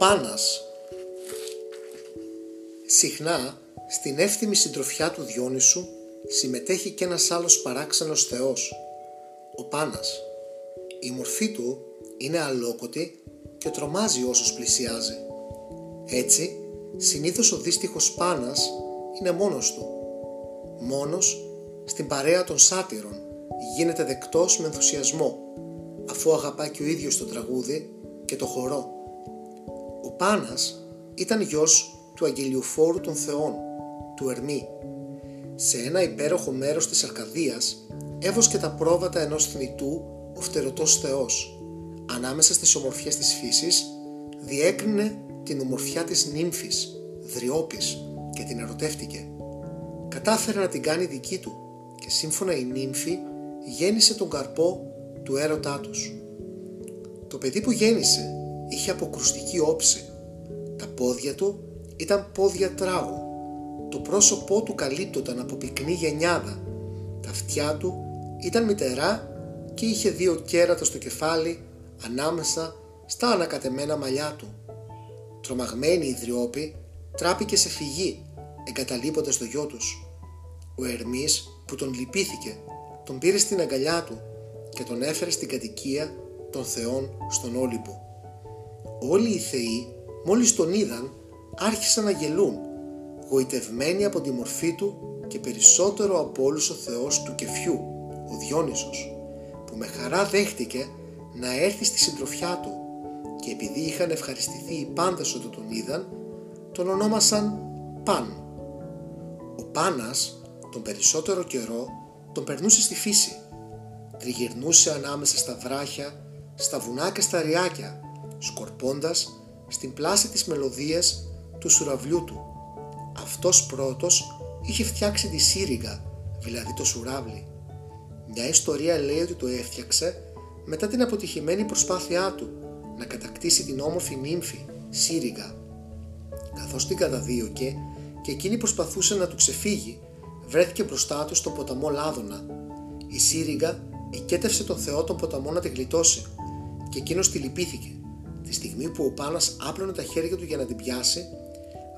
Πάνας Συχνά στην εύθυμη συντροφιά του Διόνυσου συμμετέχει και ένας άλλος παράξενος θεός, ο Πάνας. Η μορφή του είναι αλόκοτη και τρομάζει όσους πλησιάζει. Έτσι, συνήθως ο δύστιχος Πάνας είναι μόνος του. Μόνος στην παρέα των σάτυρων γίνεται δεκτός με ενθουσιασμό αφού αγαπά και ο ίδιος το τραγούδι και το χορό. Ο Πάνας ήταν γιος του αγγελιοφόρου των θεών, του Ερμή. Σε ένα υπέροχο μέρος της Αρκαδίας έβοσκε τα πρόβατα ενός θνητού ο φτερωτός θεός. Ανάμεσα στις ομορφιές της φύσης διέκρινε την ομορφιά της νύμφης, Δριόπης και την ερωτεύτηκε. Κατάφερε να την κάνει δική του και σύμφωνα η νύμφη γέννησε τον καρπό του έρωτά τους. Το παιδί που γέννησε είχε αποκρουστική όψη. Τα πόδια του ήταν πόδια τράγου. Το πρόσωπό του καλύπτονταν από πυκνή γενιάδα. Τα αυτιά του ήταν μητερά και είχε δύο κέρατα στο κεφάλι ανάμεσα στα ανακατεμένα μαλλιά του. Τρομαγμένη η Δριόπη τράπηκε σε φυγή εγκαταλείποντας το γιο τους. Ο Ερμής που τον λυπήθηκε τον πήρε στην αγκαλιά του και τον έφερε στην κατοικία των θεών στον Όλυμπο. Όλοι οι θεοί μόλις τον είδαν άρχισαν να γελούν, γοητευμένοι από τη μορφή του και περισσότερο από όλους ο θεός του κεφιού, ο Διόνυσος, που με χαρά δέχτηκε να έρθει στη συντροφιά του και επειδή είχαν ευχαριστηθεί οι πάντες όταν τον είδαν, τον ονόμασαν Παν. Ο Πάνας τον περισσότερο καιρό τον περνούσε στη φύση. Τριγυρνούσε ανάμεσα στα βράχια, στα βουνά και στα ριάκια, σκορπώντας στην πλάση της μελωδίας του σουραβλιού του. Αυτός πρώτος είχε φτιάξει τη σύριγγα, δηλαδή το σουράβλι. Μια ιστορία λέει ότι το έφτιαξε μετά την αποτυχημένη προσπάθειά του να κατακτήσει την όμορφη νύμφη, σύριγγα. Καθώς την καταδίωκε και εκείνη προσπαθούσε να του ξεφύγει, βρέθηκε μπροστά του στο ποταμό Λάδωνα. Η σύριγγα οικέτευσε τον Θεό τον ποταμό να την γλιτώσει και εκείνος τη λυπήθηκε. Τη στιγμή που ο Πάνας άπλωνε τα χέρια του για να την πιάσει,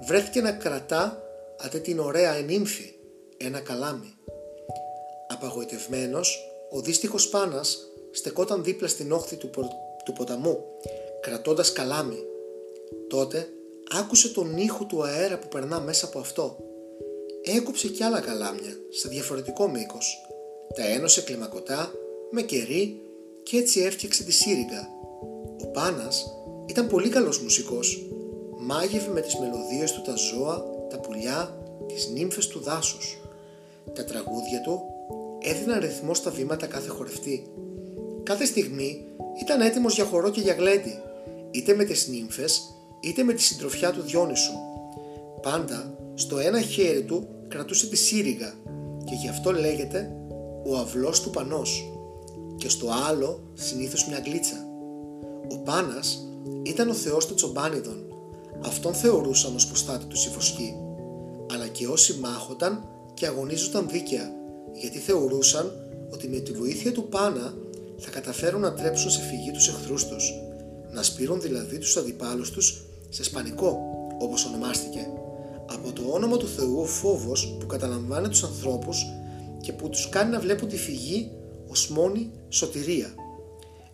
βρέθηκε να κρατά αυτή την ωραία ενύμφη, ένα καλάμι. Απαγοητευμένος, ο δύστιχος Πάνας στεκόταν δίπλα στην όχθη του, του ποταμού, κρατώντας καλάμι. Τότε άκουσε τον ήχο του αέρα που περνά μέσα από αυτό. Έκοψε κι άλλα καλάμια, σε διαφορετικό μήκος. Τα ένωσε κλιμακωτά, με κερί και έτσι έφτιαξε τη σύριγγα. Ο Πάνας ήταν πολύ καλός μουσικός μάγευε με τις μελωδίες του τα ζώα, τα πουλιά, τις νύμφες του δάσους. Τα τραγούδια του έδιναν ρυθμό στα βήματα κάθε χορευτή. Κάθε στιγμή ήταν έτοιμος για χορό και για γλέντι, είτε με τις νύμφες, είτε με τη συντροφιά του Διόνυσου. Πάντα στο ένα χέρι του κρατούσε τη σύριγγα και γι' αυτό λέγεται ο αυλός του Πανός και στο άλλο συνήθως μια γλίτσα. Ο Πάνας ήταν ο θεός των τσομπάνιδων Αυτόν θεωρούσαν ως προστάτη τους οι αλλά και όσοι μάχονταν και αγωνίζονταν δίκαια, γιατί θεωρούσαν ότι με τη βοήθεια του Πάνα θα καταφέρουν να τρέψουν σε φυγή τους εχθρούς τους, να σπείρουν δηλαδή τους αντιπάλους τους σε σπανικό, όπως ονομάστηκε. Από το όνομα του Θεού ο φόβος που καταλαμβάνει τους ανθρώπους και που τους κάνει να βλέπουν τη φυγή ως μόνη σωτηρία.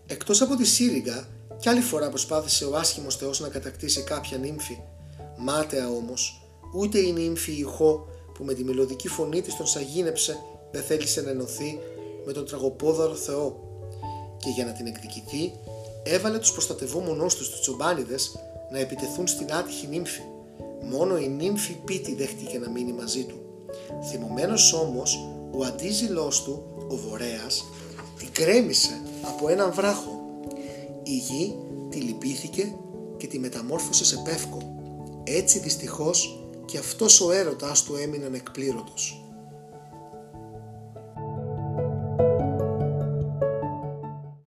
Εκτός από τη Σύριγγα κι άλλη φορά προσπάθησε ο άσχημος θεός να κατακτήσει κάποια νύμφη. Μάταια όμως, ούτε η νύμφη ηχό που με τη μελωδική φωνή της τον σαγίνεψε δεν θέλησε να ενωθεί με τον τραγωπόδαρο θεό. Και για να την εκδικηθεί, έβαλε τους προστατευόμενούς τους τους τσομπάνιδες να επιτεθούν στην άτυχη νύμφη. Μόνο η νύμφη πίτη δέχτηκε να μείνει μαζί του. Θυμωμένος όμως, ο αντίζηλός του, ο Βορέας, την κρέμισε από έναν βράχο η γη τη λυπήθηκε και τη μεταμόρφωσε σε πεύκο. Έτσι δυστυχώς και αυτός ο έρωτας του έμεινε ανεκπλήρωτος.